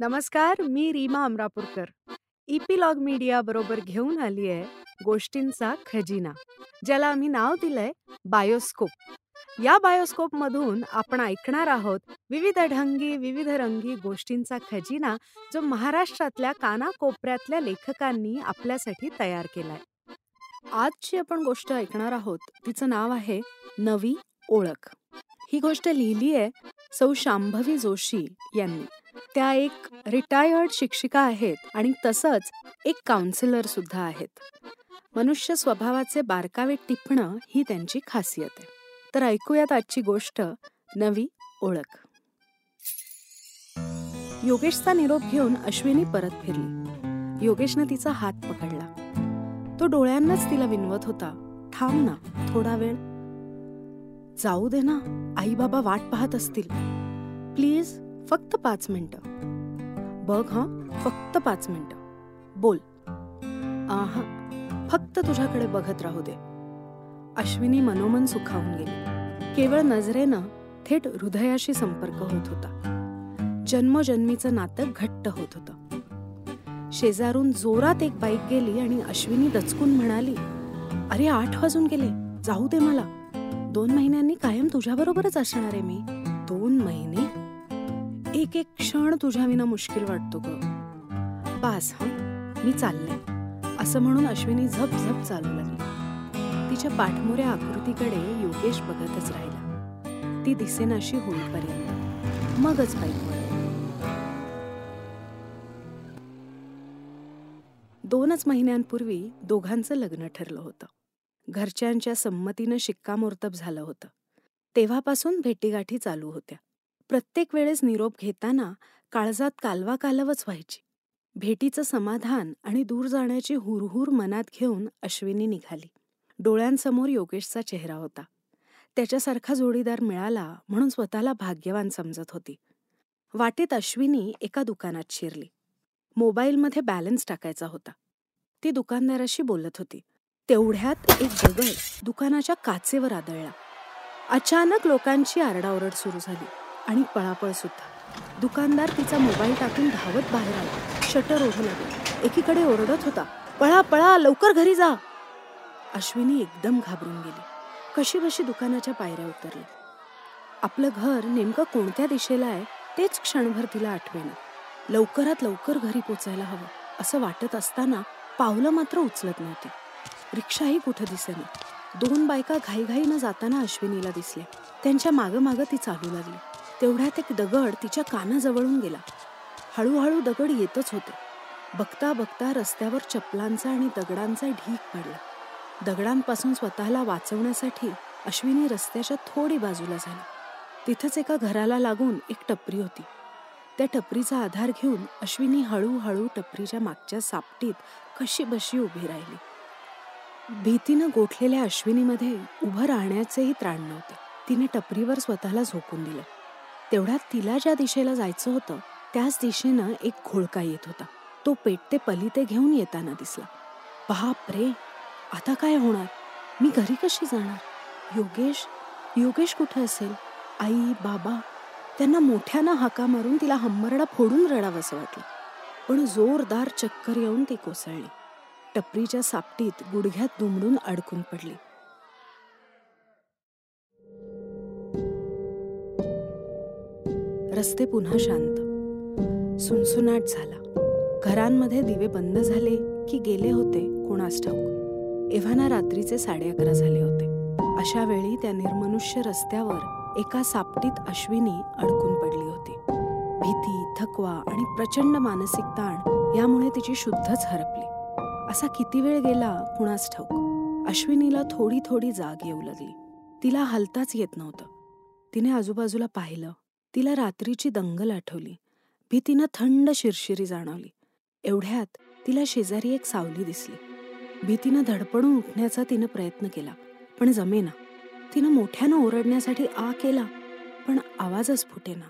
नमस्कार मी Reema Amrapurkar. Epilogue media बरोबर घेऊन आली आहे गोष्टींचा खजिना ज्याला आम्ही नाव दिलंय बायोस्कोप. या बायोस्कोप मधून आपण ऐकणार आहोत विविध ढंगी विविध रंगी गोष्टींचा खजिना जो महाराष्ट्रातल्या कानाकोपऱ्यातल्या लेखकांनी आपल्यासाठी तयार केलाय. आजची आपण गोष्ट ऐकणार आहोत तिचं नाव आहे नवी ओळख. ही गोष्ट लिहिली आहे सौ शांभवी जोशी यांनी. त्या एक रिटायर्ड शिक्षिका आहेत आणि तसंच एक काउन्सिलर सुद्धा आहेत. मनुष्य स्वभावाचे बारकावे टिपणं ही त्यांची खासियत आहे. तर ऐकूयात आजची गोष्ट नवी ओळख. योगेशचा निरोप घेऊन अश्विनी परत फिरली. योगेशनं तिचा हात पकडला. तो डोळ्यांनाच तिला विनवत होता. थांब ना थोडा वेळ जाऊ दे ना. आई बाबा वाट पाहत असतील. प्लीज फक्त पाच मिनिटं. बघ हा फक्त पाच मिनिट. बोल. आहा फक्त तुझ्याकडे बघत राहू दे. अश्विनी मनोमन सुखावून गेली. केवळ नजरेनं थेट हृदयाशी संपर्क होत होता. जन्मजन्मीचं नातं घट्ट होत होतं. शेजारून जोरात एक बाईक गेली आणि अश्विनी दचकून म्हणाली अरे आठ वाजून गेले. जाऊ दे मला. दोन महिन्यांनी कायम तुझ्याबरोबरच असणार आहे मी. दोन महिने? एक एक क्षण तुझ्या विना मुश्किल वाटतो ग. पास हा? मी चालले. असं म्हणून अश्विनी झप झप चालू लागली. तिच्या पाठमोऱ्या आकृतीकडे योगेश बघतच राहिला. ती दिसेनाशी होईपर्यंत मगच बाईक दोनच महिन्यांपूर्वी दोघांचं लग्न ठरलं होतं. घरच्यांच्या संमतीनं शिक्कामोर्तब झालं होतं. तेव्हापासून भेटीगाठी चालू होत्या. प्रत्येक वेळेस निरोप घेताना काळजात कालवा कालवच व्हायची. भेटीचं समाधान आणि दूर जाण्याची हुरहुर मनात घेऊन अश्विनी निघाली. डोळ्यांसमोर योगेशचा चेहरा होता. त्याच्यासारखा जोडीदार मिळाला म्हणून स्वतःला भाग्यवान समजत होती. वाटेत अश्विनी एका दुकानात शिरली. मोबाईलमध्ये बॅलन्स टाकायचा होता. ती दुकानदाराशी बोलत होती. तेवढ्यात एक दगड दुकानाच्या काचेवर आदळला. अचानक लोकांची आरडाओरड सुरू झाली आणि पळापळ सुद्धा. दुकानदार तिचा मोबाईल टाकून धावत बाहेर आला. शटर ओढू लागला. एकीकडे ओरडत होता पळा पळा लवकर घरी जा. अश्विनी एकदम घाबरून गेली. कशी बशी दुकानाच्या पायऱ्या उतरली आपलं घर नेमकं कोणत्या दिशेला आहे तेच क्षणभर तिला आठवेना. लवकरात लवकर घरी पोचायला हवं. असं वाटत असताना पावलं मात्र उचलत नव्हती. रिक्षाही कुठं दिसेना. दोन बायका घाईघाईनं जाताना अश्विनीला दिसल्या. त्यांच्या मागं मागं ती चालू लागली. तेवढ्यात एक दगड तिच्या कानाजवळून गेला. हळूहळू दगड येतच होते. बघता बघता रस्त्यावर चपलांचा आणि दगडांचा ढीक पडला. दगडांपासून स्वतःला वाचवण्यासाठी अश्विनी रस्त्याच्या थोडी बाजूला झाली. तिथंच एका घराला लागून एक टपरी होती. त्या टपरीचा आधार घेऊन अश्विनी हळूहळू टपरीच्या मागच्या सापटीत कशी बशी उभी राहिली. भीतीनं गोठलेल्या अश्विनीमध्ये उभं राहण्याचेही त्राण नव्हते. तिने टपरीवर स्वतःला झोकून दिलं. तेवढ्यात तिला ज्या दिशेला जायचं होतं त्याच दिशेनं एक घोळका येत होता. तो पेटते पलिते घेऊन येताना दिसला. बाप रे आता काय होणार? मी घरी कशी जाणार? योगेश योगेश कुठं असेल? आई बाबा त्यांना मोठ्यानं हाका मारून तिला हंबरडा फोडून रडावंसं वाटलं. पण जोरदार चक्कर येऊन ती कोसळली. टपरीच्या सापटीत गुडघ्यात दुमडून अडकून पडली. रस्ते पुन्हा शांत. सुनसुनाट झाला. घरांमध्ये दिवे बंद झाले की गेले होते कोणास ठाऊक. एव्हाना रात्रीचे साडे अकरा झाले होते. अशा वेळी त्या निर्मनुष्य रस्त्यावर एका सापटीत अश्विनी अडकून पडली होती. भीती थकवा आणि प्रचंड मानसिक ताण यामुळे तिची शुद्धच हरपली. असा किती वेळ गेला कुणास ठाऊक. अश्विनीला थोडी थोडी जाग येऊ लागली. तिला हलताच येत नव्हतं. तिने आजूबाजूला पाहिलं. तिला रात्रीची दंगल आठवली. भीतीनं थंड शिरशिरी जाणवली. एवढ्यात तिला शेजारी एक सावली दिसली. भीतीनं धडपडून उठण्याचा तिनं प्रयत्न केला पण जमेना. तिनं मोठ्यानं ओरडण्यासाठी आ केला पण आवाजच फुटेना.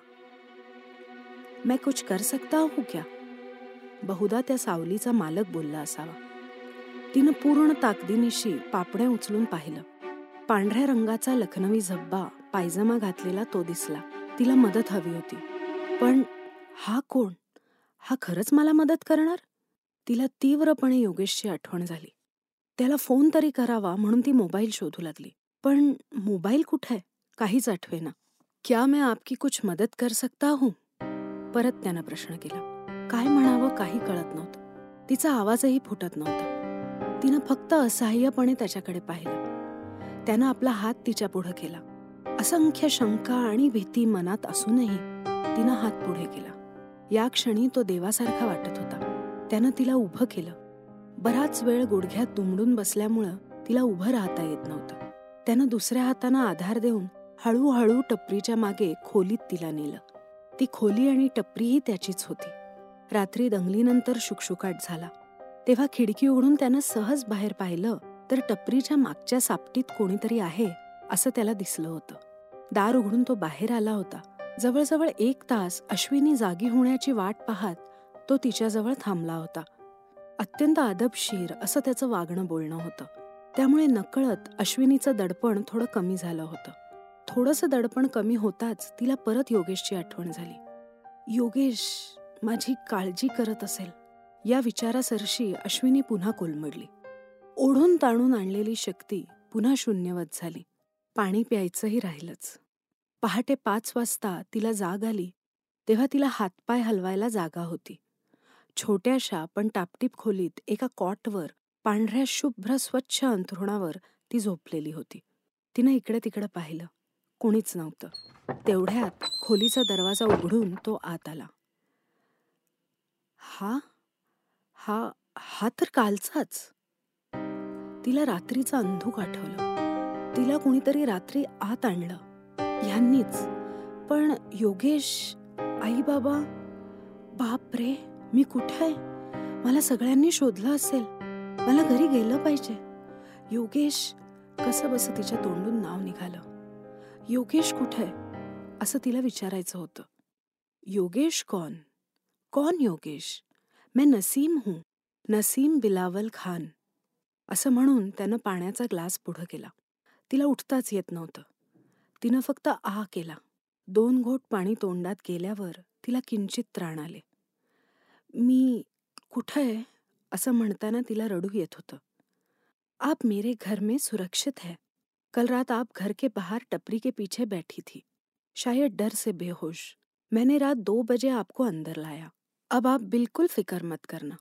मैं कुछ कर सकता हूं क्या? बहुदा त्या सावलीचा मालक बोलला असावा. तिनं पूर्ण ताकदीनिशी पापड्या उचलून पाहिलं. पांढऱ्या रंगाचा लखनवी झब्बा पायजमा घातलेला तो दिसला. तिला मदत हवी होती. पण हा कोण? हा खरंच मला मदत करणार? तिला तीव्रपणे योगेशची आठवण झाली. त्याला फोन तरी करावा म्हणून ती मोबाईल शोधू लागली. पण मोबाईल कुठे? आहे काहीच आठवेना. क्या मैं आपकी कुछ मदत कर सकता हूं? परत त्यानं प्रश्न केला. काय म्हणावं काही कळत नव्हतं. तिचा आवाजही फुटत नव्हता. तिनं फक्त असहाय्यपणे त्याच्याकडे पाहिलं. त्यानं आपला हात तिच्या पुढे केला. असंख्य शंका आणि भीती मनात असूनही तिनं हात पुढे केला. या क्षणी तो देवासारखा वाटत होता. त्यानं तिला उभं केलं. बराच वेळ गुडघ्यात दुमडून बसल्यामुळं तिला उभं राहता येत नव्हतं. त्यानं दुसऱ्या हातानं आधार देऊन हळूहळू टपरीच्या मागे खोलीत तिला नेलं. ती खोली आणि टपरीही त्याचीच होती. रात्री दंगलीनंतर शुकशुकाट झाला. तेव्हा खिडकी उघडून त्यानं सहज बाहेर पाहिलं तर टपरीच्या मागच्या सापटीत कोणीतरी आहे असं त्याला दिसलं होतं. दार उघडून तो बाहेर आला होता. जवळजवळ एक तास अश्विनी जागी होण्याची वाट पाहत तो तिच्याजवळ थांबला होता. अत्यंत आदबशीर असं त्याचं वागणं बोलणं होतं. त्यामुळे नकळत अश्विनीचं दडपण थोडं कमी झालं होतं. थोडंसं दडपण कमी होताच तिला परत योगेशची आठवण झाली. योगेश माझी काळजी करत असेल. या विचारासरशी अश्विनी पुन्हा कोलमडली. ओढून ताणून आणलेली शक्ती पुन्हा शून्यवत झाली. पाणी प्यायचंही राहिलंच. पहाटे पाच वाजता तिला जाग आली तेव्हा तिला हातपाय हलवायला जागा होती. छोट्याशा पण टापटीप खोलीत एका कॉटवर पांढऱ्या शुभ्र स्वच्छ अंथरुणावर ती झोपलेली होती. तिनं इकडे तिकडे पाहिलं. कोणीच नव्हतं. तेवढ्यात खोलीचा दरवाजा उघडून तो आत आला. हा? हा हा तर कालचाच. तिला रात्रीचं अंधूक आठवलं. तिला कोणीतरी रात्री आत आणलं. ह्यांनीच. पण योगेश आई बाबा बाप रे मी कुठे आहे? मला सगळ्यांनी शोधलं असेल. मला घरी गेलं पाहिजे. योगेश कसं बसं तिच्या तोंडून नाव निघालं. योगेश कुठे आहे? असं तिला विचारायचं होतं. योगेश कौन कौन योगेश? मैं नसीम हूं नसीम बिलावल खान. असं म्हणून त्यानं पाण्याचा ग्लास पुढं केला. तिला उठताच येत नव्हतं. तिनं फक्त आ केला. दोन घोट पाणी तोंडात गेल्यावर तिला किंचित त्राण आले. मी कुठं आहे? असं म्हणताना तिला रडू येत होतं. आप मेरे घर में सुरक्षित है. कल रात आप घर के बाहर टपरी के पीछे बैठी थी. शायद डर से बेहोश. मैंने रात दो बजे आपको अंदर लाया. अब आप बिल्कुल फ़िक्र मत करना।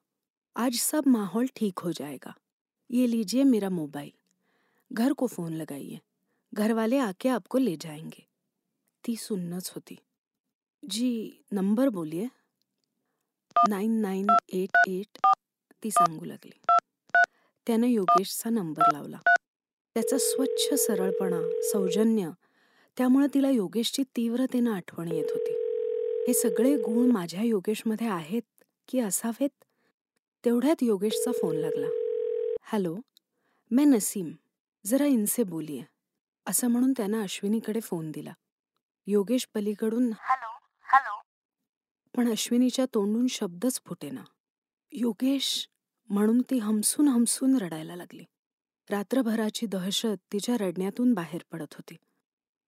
आज सब माहौल ठीक हो जाएगा। ये लीजिए मेरा मोबाइल। घर को फ़ोन लगाइए। घर वाले आके आपको ले जाएँगे। ती सुन्नच होती जी, नंबर बोलिए। नाईन नाईन एट एट ती सांगू लागली। त्यानं योगेशचा नंबर लावला। त्याचा स्वच्छ सरळपणा, सौजन्य, त्यामुळे तिला योगेशची तीव्रतेनं आठवण येत होती. हे सगळे गुण माझ्या योगेशमध्ये आहेत की असावेत? तेवढ्यात योगेशचा फोन लागला. हॅलो मैं नसीम जरा इनसे बोलिये असं म्हणून त्यानं अश्विनीकडे फोन दिला. योगेश पलीकडून हॅलो हॅलो. पण अश्विनीच्या तोंडून शब्दच फुटेना. योगेश म्हणून ती हमसून हमसून रडायला लागली. रात्रभराची दहशत तिच्या रडण्यातून बाहेर पडत होती.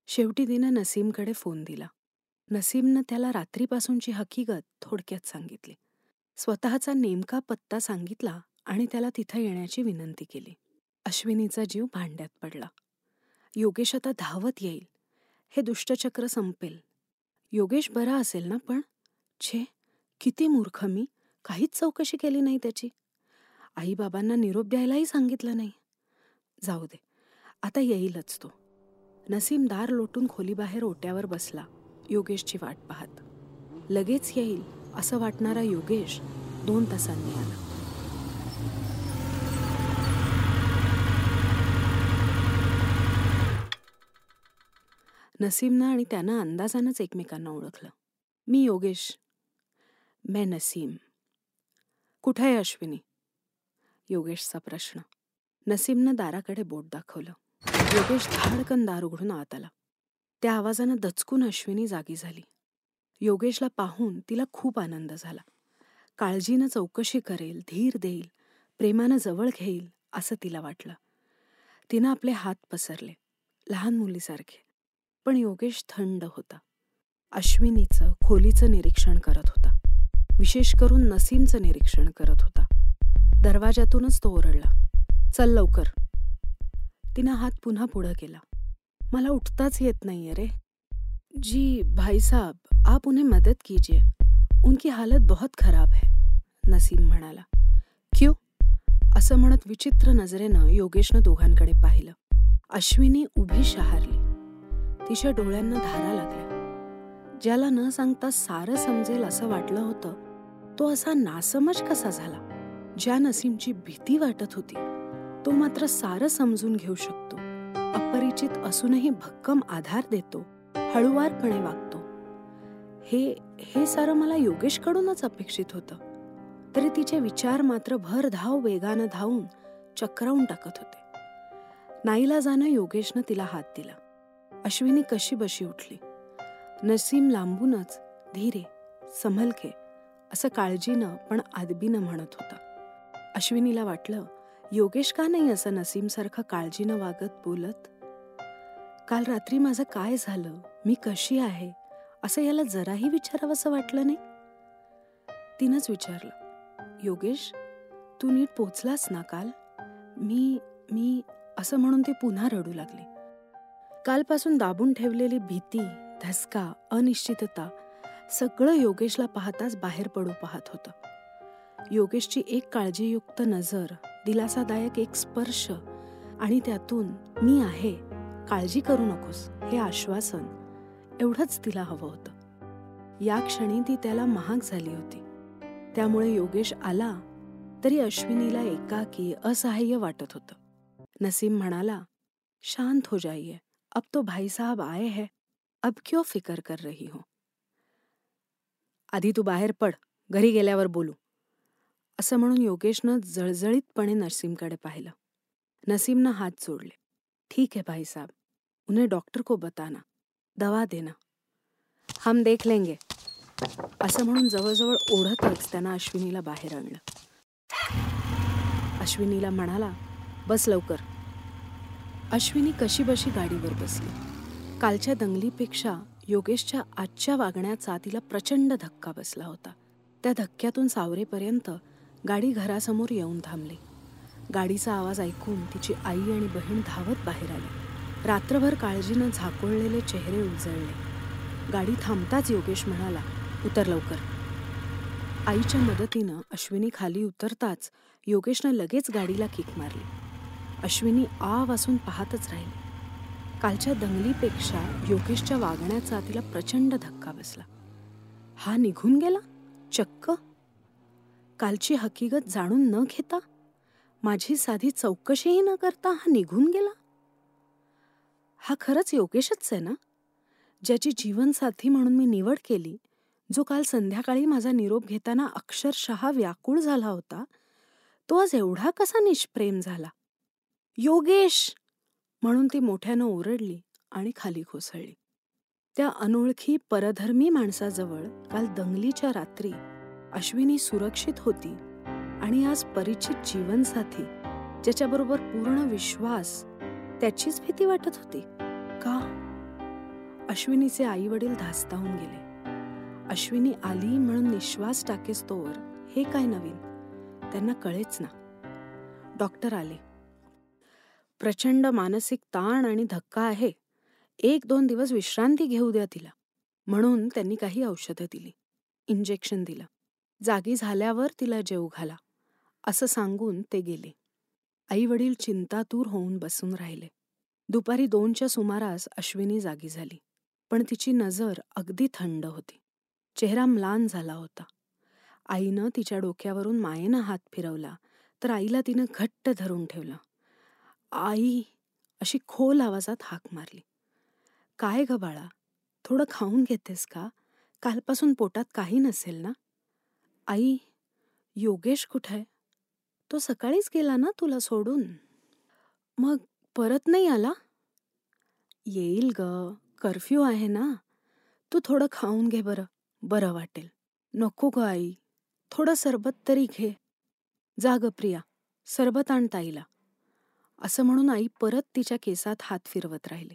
शेवटी तिनं नसीमकडे फोन दिला. नसीमनं त्याला रात्रीपासूनची हकीकत थोडक्यात सांगितली. स्वतःचा नेमका पत्ता सांगितला आणि त्याला तिथं येण्याची विनंती केली. अश्विनीचा जीव भांड्यात पडला. योगेश आता धावत येईल. हे दुष्टचक्र संपेल. योगेश बरा असेल ना पण? छे किती मूर्ख मी. काहीच चौकशी केली नाही त्याची. आईबाबांना निरोप द्यायलाही सांगितलं नाही. जाऊ दे. आता येईलच तो. नसीम दार लोटून खोलीबाहेर ओट्यावर बसला. योगेशची वाट पाहत. लगेच येईल असं वाटणारा योगेश दोन तासांनी आला. नसीमनं आणि त्यानं अंदाजानंच एकमेकांना ओळखलं. मी योगेश मैं नसीम. कुठे आहे अश्विनी? योगेशचा प्रश्न. नसीमनं दाराकडे बोट दाखवलं. योगेश धाडकन दार उघडून आत आला. त्या आवाजानं दचकून अश्विनी जागी झाली. योगेशला पाहून तिला खूप आनंद झाला. काळजीनं चौकशी करेल धीर देईल प्रेमानं जवळ घेईल असं तिला वाटलं. तिनं आपले हात पसरले लहान मुलीसारखे. पण योगेश थंड होता. अश्विनीचं खोलीचं निरीक्षण करत होता. विशेष करून नसीमचं निरीक्षण करत होता. दरवाजातूनच तो ओरडला चल लवकर. तिनं हात पुन्हा पुढं केला. मला उठताच येत नाही रे. जी भाई साहब आप उन्हें मदद कीजिए. उनकी हालत बहुत खराब है नसीम म्हणाला. क्यों? असं म्हणत विचित्र नजरेनं योगेशनं दोघांकडे पाहिलं. अश्विनी उभी शहारली. तिच्या डोळ्यांना धारा लागल्या. ज्याला न सांगता सारं समजेल असं वाटलं होतं तो असा नासमज कसा झाला? ज्या नसीमची भीती वाटत होती तो मात्र सारं समजून घेऊ शकतो. अपरिचित असूनही भक्कम आधार देतो हळुवारपणे वागतो. हे हे सारं मला योगेशकडूनच अपेक्षित होतं. तरी तिचे विचार मात्र भर धाव वेगानं धावून चक्रावून टाकत होते. नाईला जाणं योगेशनं तिला हात दिला. अश्विनी कशी बशी उठली. नसीम लांबूनच धीरे समलके असं काळजीनं पण आदबीनं म्हणत होता. अश्विनीला वाटलं योगेश का नाही असं नसीमसारखं काळजीनं वागत बोलत काल रात्री माझं काय झालं? मी कशी आहे? असं याला जराही विचारावंसं वाटलं नाही? तिनंच विचारलं योगेश तू नीट पोचलास ना काल? मी मी असं म्हणून ते पुन्हा रडू लागले. कालपासून दाबून ठेवलेली भीती धसका अनिश्चितता सगळं योगेशला पाहताच बाहेर पडू पाहत होतं. योगेशची एक काळजीयुक्त नजर दिलासादायक एक स्पर्श आणि त्यातून मी आहे. काळजी करू नकोस हे आश्वासन. एवढंच तिला हवं होतं. या क्षणी ती त्याला महाग झाली होती. त्यामुळे योगेश आला तरी अश्विनीला एकाकी असहाय्य वाटत होतं. नसीम म्हणाला शांत हो जाइए अब तो भाई साहब आए है. अब क्यों फिकर कर रही हो? आधी तू बाहेर पड. घरी गेल्यावर बोलू. असं म्हणून योगेशनं जळजळीतपणे नसीमकडे पाहिलं. नसीमनं हात जोडले. ठीक है भाई साहब उन्हें डॉक्टर को बताना. दवा देना. हम देख लेंगे. असं म्हणून जवळजवळ ओढतच त्यानं अश्विनीला बाहेर आणलं. अश्विनीला म्हणाला बस लवकर. अश्विनी कशी बशी गाडीवर बसली. कालच्या दंगलीपेक्षा योगेशच्या आजच्या वागण्याचा तिला प्रचंड धक्का बसला होता. त्या धक्क्यातून सावरेपर्यंत गाडी घरासमोर येऊन थांबली. गाडीचा आवाज ऐकून तिची आई आणि बहीण धावत बाहेर आली. रात्रभर काळजीनं झाकोळलेले चेहरे उजळले. गाडी थांबताच योगेश म्हणाला उतर लवकर. आईच्या मदतीनं अश्विनी खाली उतरताच योगेशनं लगेच गाडीला किक मारली. अश्विनी आ वासून पाहतच राहिली. कालच्या दंगलीपेक्षा योगेशच्या वागण्याचा तिला प्रचंड धक्का बसला. हा निघून गेला? चक्क! कालची हकीकत जाणून न घेता माझी साधी चौकशीही न करता हा निघून गेला. हा खरंच योगेशच आहे ना? ज्याची जीवनसाथी म्हणून मी निवड केली जो काल संध्याकाळी माझा निरोप घेताना अक्षरशः व्याकुळ झाला होता तो आज एवढा कसा निष्प्रेम झाला? योगेश! म्हणून ती मोठ्यानं ओरडली आणि खाली कोसळली. त्या अनोळखी परधर्मी माणसाजवळ काल दंगलीच्या रात्री अश्विनी सुरक्षित होती आणि आज परिचित जीवनसाथी ज्याच्याबरोबर पूर्ण विश्वास त्याचीच भीती वाटत होती. का? अश्विनीचे आई वडील धास्तावून गेले. अश्विनी आली म्हणून निश्वास टाकेस तोवर हे काय नवीन? त्यांना कळेच ना. डॉक्टर आले. प्रचंड मानसिक ताण आणि धक्का आहे. एक दोन दिवस विश्रांती घेऊ द्या तिला. म्हणून त्यांनी काही औषधं दिली. इंजेक्शन दिलं. जागी झाल्यावर तिला जेव घाला असं सांगून ते गेले. आई वडील चिंतातूर होऊन बसून राहिले. दुपारी दोनच्या सुमारास अश्विनी जागी झाली पण तिची नजर अगदी थंड होती. चेहरा म्लान झाला होता. आईनं तिच्या डोक्यावरून मायेनं हात फिरवला तर आईला तिनं घट्ट धरून ठेवलं. आई अशी खोल आवाजात हाक मारली. काय ग बाळा थोडं खाऊन घेतेस का? कालपासून पोटात काही नसेल ना? आई योगेश कुठे तो सकाळीच गेला ना तुला सोडून? मग परत नाही आला? येईल ग कर्फ्यू आहे ना. तू थोडं खाऊन घे बरं बरं वाटेल. नको ग आई थोडं सरबत तरी घे. जा ग प्रिया सरबत आण ताईला. असं म्हणून आई परत तिच्या केसात हात फिरवत राहिले.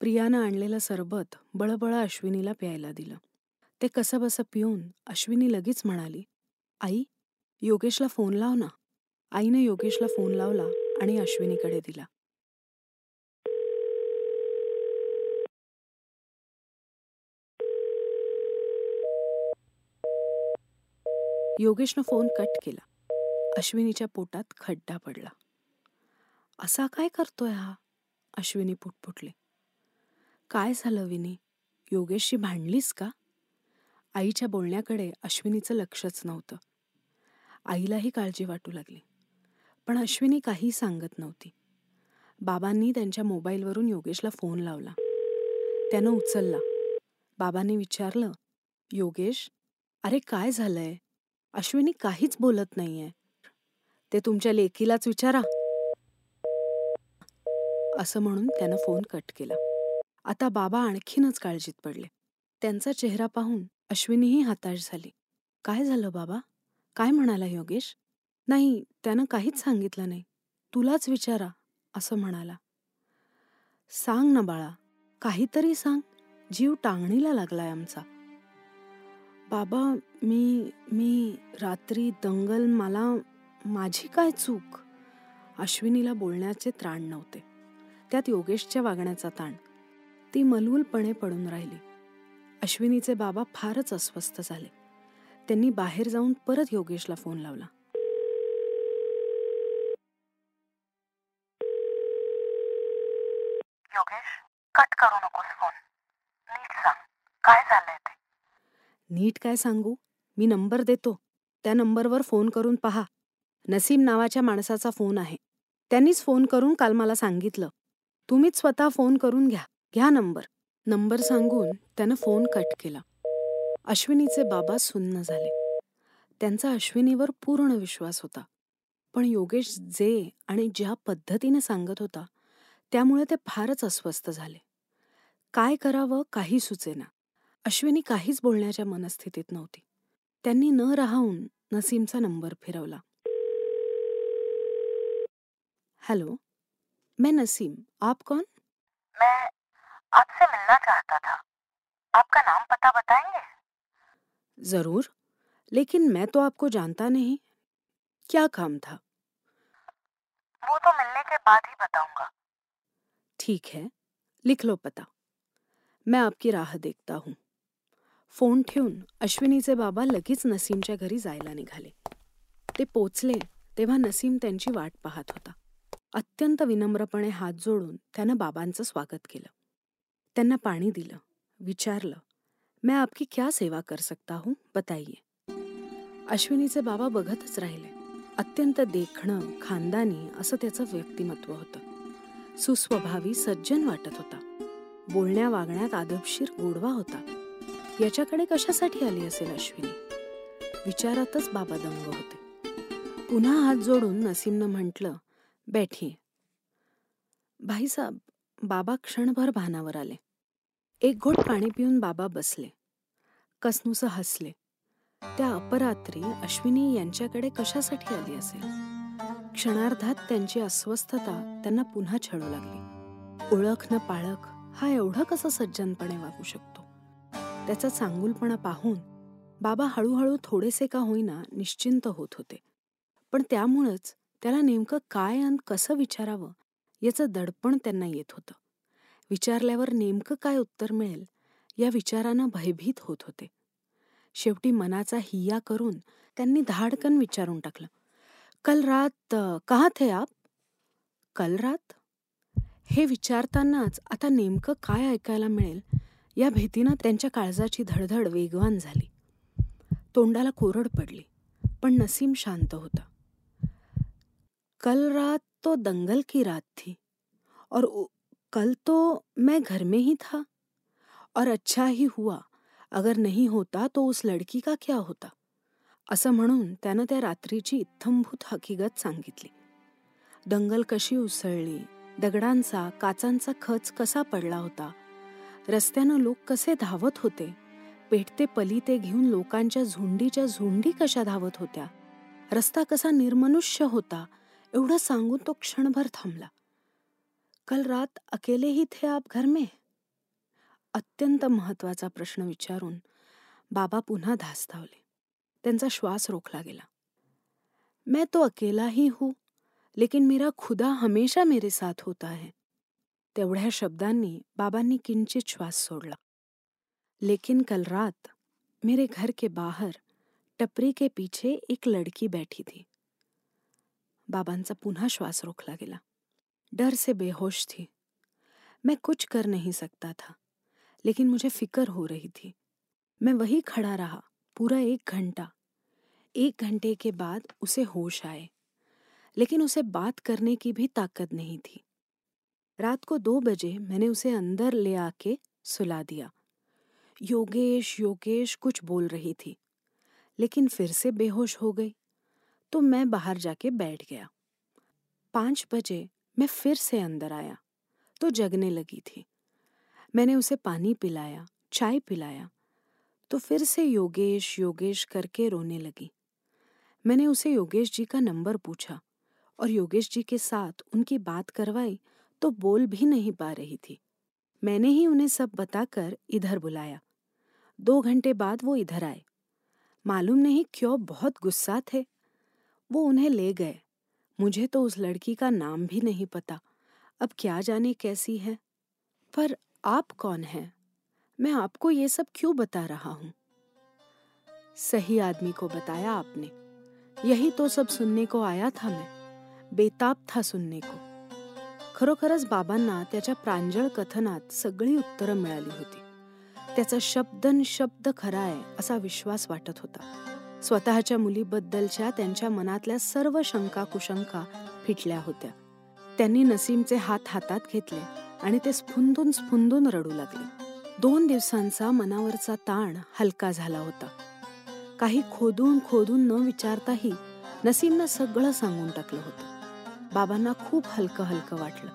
प्रियानं आणलेलं सरबत बळबळ अश्विनीला प्यायला दिलं. ते कसंबसं पिऊन अश्विनी लगेच म्हणाली आई योगेशला फोन लाव ना. आईने योगेशला फोन लावला आणि अश्विनीकडे दिला. योगेशनं फोन कट केला. अश्विनीच्या पोटात खड्डा पडला. असा काय करतोय हा? अश्विनी पुटपुटली. काय झालं विनी? योगेशशी भांडलीस का? आईच्या बोलण्याकडे अश्विनीचं लक्षच नव्हतं. आईलाही काळजी वाटू लागली. पण अश्विनी काही सांगत नव्हती. बाबांनी त्यांच्या मोबाईलवरून योगेशला फोन लावला. त्यानं उचलला. बाबांनी विचारलं योगेश अरे काय झालंय? अश्विनी काहीच बोलत नाहीये. ते तुमच्या लेकीलाच विचारा. असं म्हणून त्यानं फोन कट केला. आता बाबा आणखीनच काळजीत पडले. त्यांचा चेहरा पाहून अश्विनीही हताश झाली. काय झालं बाबा? काय म्हणाला योगेश? नाही त्यानं काहीच सांगितलं नाही. तुलाच विचारा असं म्हणाला. सांग ना बाळा काहीतरी सांग. जीव टांगणीला लागलाय आमचा. बाबा मी मी रात्री दंगल मला माझी काय चूक? अश्विनीला बोलण्याचे त्राण नव्हते. त्यात योगेशच्या वागण्याचा ताण. ती मलूलपणे पडून राहिली. अश्विनीचे बाबा फारच अस्वस्थ झाले. त्यांनी बाहेर जाऊन परत योगेशला फोन लावला. योगेश कट करू नकोस फोन. नीट सांग काय झालंय ते? नीट काय सांगू? मी नंबर देतो. त्या नंबरवर फोन करून पहा. नसीम नावाच्या माणसाचा फोन आहे. त्यांनीच फोन करून काल मला सांगितलं. तुम्हीच स्वतः फोन करून घ्या. घ्या नंबर. नंबर सांगून त्यानं फोन कट केला. अश्विनीचे बाबा सुन्न झाले. त्यांचा अश्विनीवर पूर्ण विश्वास होता. पण योगेश जे आणि ज्या पद्धतीने सांगत होता त्यामुळे ते फारच अस्वस्थ झाले. काय करावं काही सुचेना. अश्विनी काहीच बोलण्याच्या मनस्थितीत नव्हती. त्यांनी न राहून नसीमचा नंबर फिरवला. हेलो मैं नसीम. आप कौन? मैं आपसे मिलना चाहता था। आपका नाम पता बताएँगे? ज़रूर लेकिन मैं तो आपको जानता नहीं। क्या काम था? वो तो मिलने के बाद ही बताऊँगा। ठीक है लिख लो पता। मैं आपकी राह देखता हूँ। फ़ोन ठेवून अश्विनीचे बाबा लगेच नसीमच्या घरी जायला निघाले। ते पोचले तेव्हा नसीम त्यांची वाट पाहत होता। अत्यंत विनम्रपणे हात जोडून त्यानं बाबांचं स्वागत केलं। त्यांना पाणी दिलं विचारलं मैं आपकी क्या सेवा कर सकता हूं? बताइए. अश्विनीचे बाबा बघतच राहिले. अत्यंत देखणं खानदानी असं त्याचं व्यक्तिमत्व होतं. सुस्वभावी सज्जन वाटत होता. बोलण्या वागण्यात आदबशीर गोडवा होता. याच्याकडे कशासाठी आली असेल अश्विनी? विचारातच बाबा दंग होते. पुन्हा हात जोडून नसीमनं म्हटलं बैठिये. भाईसाब बाबा क्षणभर भानावर आले. एक घोट पाणी पिऊन बाबा बसले. कसनुस हसले. त्या अपरात्री अश्विनी यांच्याकडे कशासाठी आली असेल? क्षणार्धात त्यांची अस्वस्थता त्यांना पुन्हा छळू लागली. ओळख न पाळख हा एवढं कसं सज्जनपणे वागू शकतो? त्याचा चांगुलपणा पाहून बाबा हळूहळू थोडेसे का होईना निश्चिंत होत होते. पण त्यामुळंच त्याला नेमकं काय आणि कसं विचारावं याचं दडपण त्यांना येत होतं. विचारल्यावर नेमकं काय उत्तर मिळेल या विचारानं भयभीत होत होते. शेवटी मनाचा हिया करून त्यांनी धाडकन विचारून टाकलं. कल रात कहा थे आप? कल रात हे विचारतानाच आता नेमकं काय ऐकायला मिळेल या भीतीनं त्यांच्या काळजाची धडधड वेगवान झाली. तोंडाला कोरड पडली पण नसीम शांत होता. कल रात तो दंगल की रात थी और कल तो मैं घर में ही था। और अच्छा ही हुआ अगर नहीं होता तो उस लड़की का क्या होता? असं म्हणून त्यानं त्या रात्रीची इत्थंभूत हकीकत सांगितली. दंगल कशी उसळली दगडांचा काचांचा खच कसा पडला होता? रस्त्यानं लोक कसे धावत होते? पेटते पलिते घेऊन लोकांच्या झुंडीच्या झुंडी कशा धावत होत्या? रस्ता कसा निर्मनुष्य होता? एवढं सांगून तो क्षणभर थांबला. कल रात अकेले ही थे आप घर में? अत्यंत महत्त्वाचा प्रश्न विचारून बाबा पुन्हा धास्तावले. त्यांचा श्वास रोखला गेला. मैं तो अकेला ही हूं लेकिन मेरा खुदा हमेशा मेरे साथ होता है. तेवढ्या शब्दांनी बाबांनी किंचित श्वास सोडला. लेकिन कल रात मेरे घर के बाहर टपरी के पीछे एक लड़की बैठी थी. बाबांचा पुन्हा श्वास रोखला गेला. डर से बेहोश थी. मैं कुछ कर नहीं सकता था, लेकिन मुझे फ़िक्र हो रही थी। मैं वही खड़ा रहा, पूरा एक घंटा। एक घंटे के बाद उसे होश आए, लेकिन उसे बात करने की भी ताकत नहीं थी। रात को दो बजे मैंने उसे अंदर ले आके सुला दिया। योगेश योगेश, कुछ बोल रही थी, लेकिन फिर से बेहोश हो गई। तो मैं बाहर जाके बैठ गया। पाँच बजे मैं फिर से अंदर आया तो जगने लगी थी। मैंने उसे पानी पिलाया, चाय पिलाया तो फिर से योगेश योगेश करके रोने लगी। मैंने उसे योगेश जी का नंबर पूछा और योगेश जी के साथ उनकी बात करवाई तो बोल भी नहीं पा रही थी। मैंने ही उन्हें सब बताकर इधर बुलाया। दो घंटे बाद वो इधर आए। मालूम नहीं क्यों बहुत गुस्सा थे। वो उन्हें ले गए। मुझे तो उस लड़की का नाम भी नहीं पता। अब क्या जाने कैसी है? पर आप कौन हैं? मैं आपको ये सब क्यों बता रहा हूँ? सही आदमी को बताया आपने। यही तो सब सुनने को आया था मैं। बेताब था सुनने को। खरोखरच बाबांना त्याच्या प्रांजळ कथनात सगळी उत्तरं मिळाली होती. त्याचा शब्दन शब्द खरा आहे असा विश्वास वाटत होता. स्वतःच्या मुलीबद्दलच्या त्यांच्या मनातल्या सर्व शंका कुशंका फिटल्या होत्या. त्यांनी नसीमचे हात हातात घेतले आणि ते स्फुंदून स्फुंदून रडू लागले. दोन दिवसांचा मनावरचा ताण हलका झाला होता. काही खोदून खोदून न विचारताही नसीमनं सगळं सांगून टाकलं होतं. बाबांना खूप हलकं हलकं वाटलं.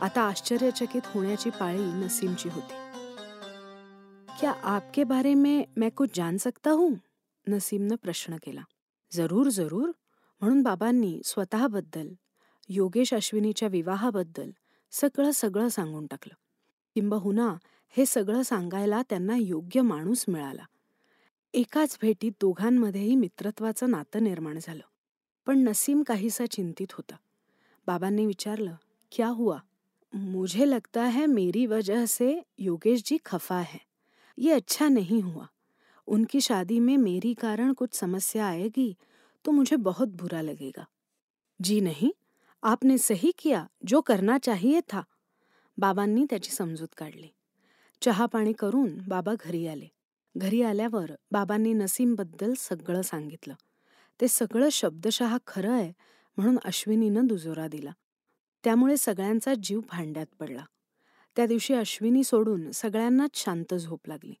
आता आश्चर्यचकित होण्याची पाळी नसीमची होती. क्या आपके बारे में मैं कुछ जान सकता हूं? नसीमनं प्रश्न केला. जरूर जरूर. म्हणून बाबांनी स्वतःबद्दल योगेश अश्विनीच्या विवाहाबद्दल सगळं सगळं सांगून टाकलं. किंबहुना हे सगळं सांगायला त्यांना योग्य माणूस मिळाला. एकाच भेटीत दोघांमध्येही मित्रत्वाचं नातं निर्माण झालं. पण नसीम काहीसा चिंतित होता. बाबांनी विचारलं क्या हुआ? मुझे लगता है मेरी वजह से योगेश जी खफा है. ये अच्छा नहीं हुआ. उनकी शादी में मेरी कारण कुछ समस्या आएगी तो मुझे बहुत बुरा लगेगा। जी नहीं आपने सही किया जो करना चाहिए था। बाबांनी त्याची समजूत काढली. चहा पाणी करून बाबा घरी आले. घरी आल्यावर बाबांनी नसीमबद्दल सगळं सांगितलं. ते सगळं शब्दशः खरं आहे म्हणून अश्विनीनं दुजोरा दिला. त्यामुळे सगळ्यांचा जीव भांड्यात पडला. त्या दिवशी अश्विनी सोडून सगळ्यांनाच शांत झोप लागली.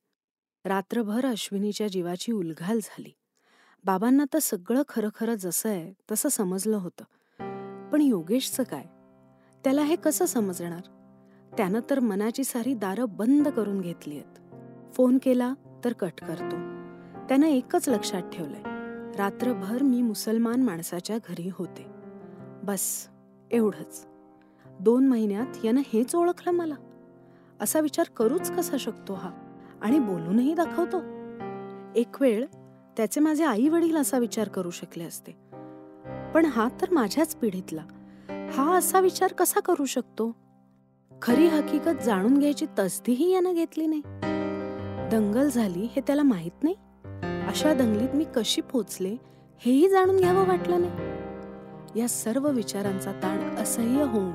रात्रभर अश्विनीच्या जीवाची उलघाल झाली. बाबांना तर सगळं खरं खरं जसं आहे तसं समजलं होतं. पण योगेशचं काय? त्याला हे कसं समजणार? त्यानं तर मनाची सारी दारं बंद करून घेतली आहेत. फोन केला तर कट करतो. त्यानं एकच लक्षात ठेवलंय. रात्रभर मी मुसलमान माणसाच्या घरी होते. बस एवढंच. दोन महिन्यात यानं हेच ओळखलं मला. असा विचार करूच कसा शकतो हा? आणि बोलूनही दाखवतो. एक वेळ त्याचे माझे आई वडील असा विचार करू शकले असते. पण हा तर माझ्याच पिढीतला. हा असा विचार कसा करू शकतो? खरी हकीकत जाणून घ्यायची तसदीही यानं घेतली नाही. दंगल झाली हे त्याला माहीत नाही. अशा दंगलीत मी कशी पोचले हेही जाणून घ्यावं वाटलं नाही. या सर्व विचारांचा ताण असह्य होऊन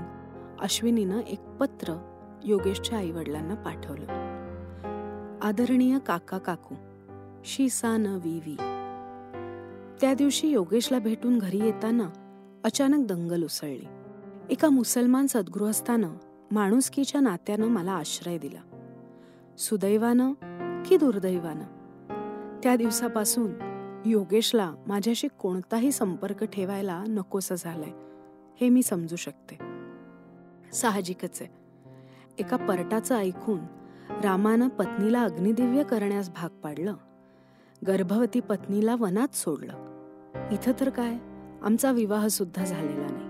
अश्विनीनं एक पत्र योगेशच्या आईवडिलांना पाठवलं. आदरणीय काका काकू शी न वी वी त्या दिवशी योगेशला भेटून घरी येताना अचानक दंगल उसळली. एका मुसलमान सद्गृहस्थानं माणुसकीच्या नात्यानं मला आश्रय दिला. सुदैवानं की दुर्दैवानं? त्या दिवसापासून योगेशला माझ्याशी कोणताही संपर्क ठेवायला नकोसं झालंय हे मी समजू शकते. साहजिकच आहे. एका परटाचं ऐकून रामानं पत्नीला अग्निदिव्य करण्यास भाग पाडलं. गर्भवती पत्नीला वनात सोडलं. इथं तर काय? आमचा विवाह सुद्धा झालेला नाही.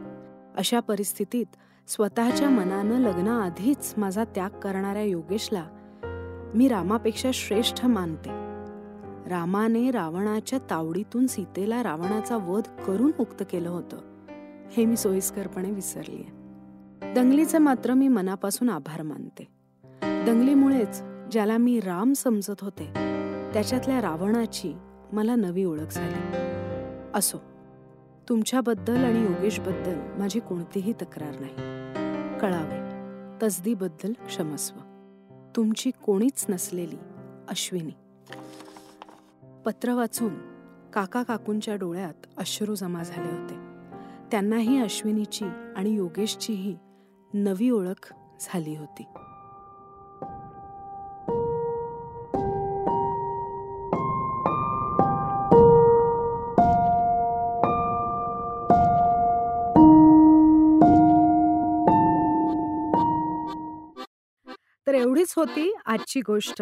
अशा परिस्थितीत स्वतःच्या मनानं लग्नाआधीच माझा त्याग करणाऱ्या योगेशला मी रामापेक्षा श्रेष्ठ मानते. रामाने रावणाच्या तावडीतून सीतेला रावणाचा वध करून मुक्त केलं होतं. हे मी सोयीस्करपणे विसरलीये. दंगलीचे मात्र मी मनापासून आभार मानते. दंगलीमुळेच ज्याला मी राम समजत होते त्याच्यातल्या रावणाची मला नवी ओळख झाली. असो तुमच्याबद्दल आणि योगेशबद्दल माझी कोणतीही तक्रार नाही. कळावे तसदीबद्दल क्षमस्व. तुमची कोणीच नसलेली अश्विनी. पत्र वाचून काका काकूंच्या डोळ्यात अश्रू जमा झाले होते. त्यांनाही अश्विनीची आणि योगेशचीही नवी ओळख झाली होती. एवढीच होती आजची गोष्ट.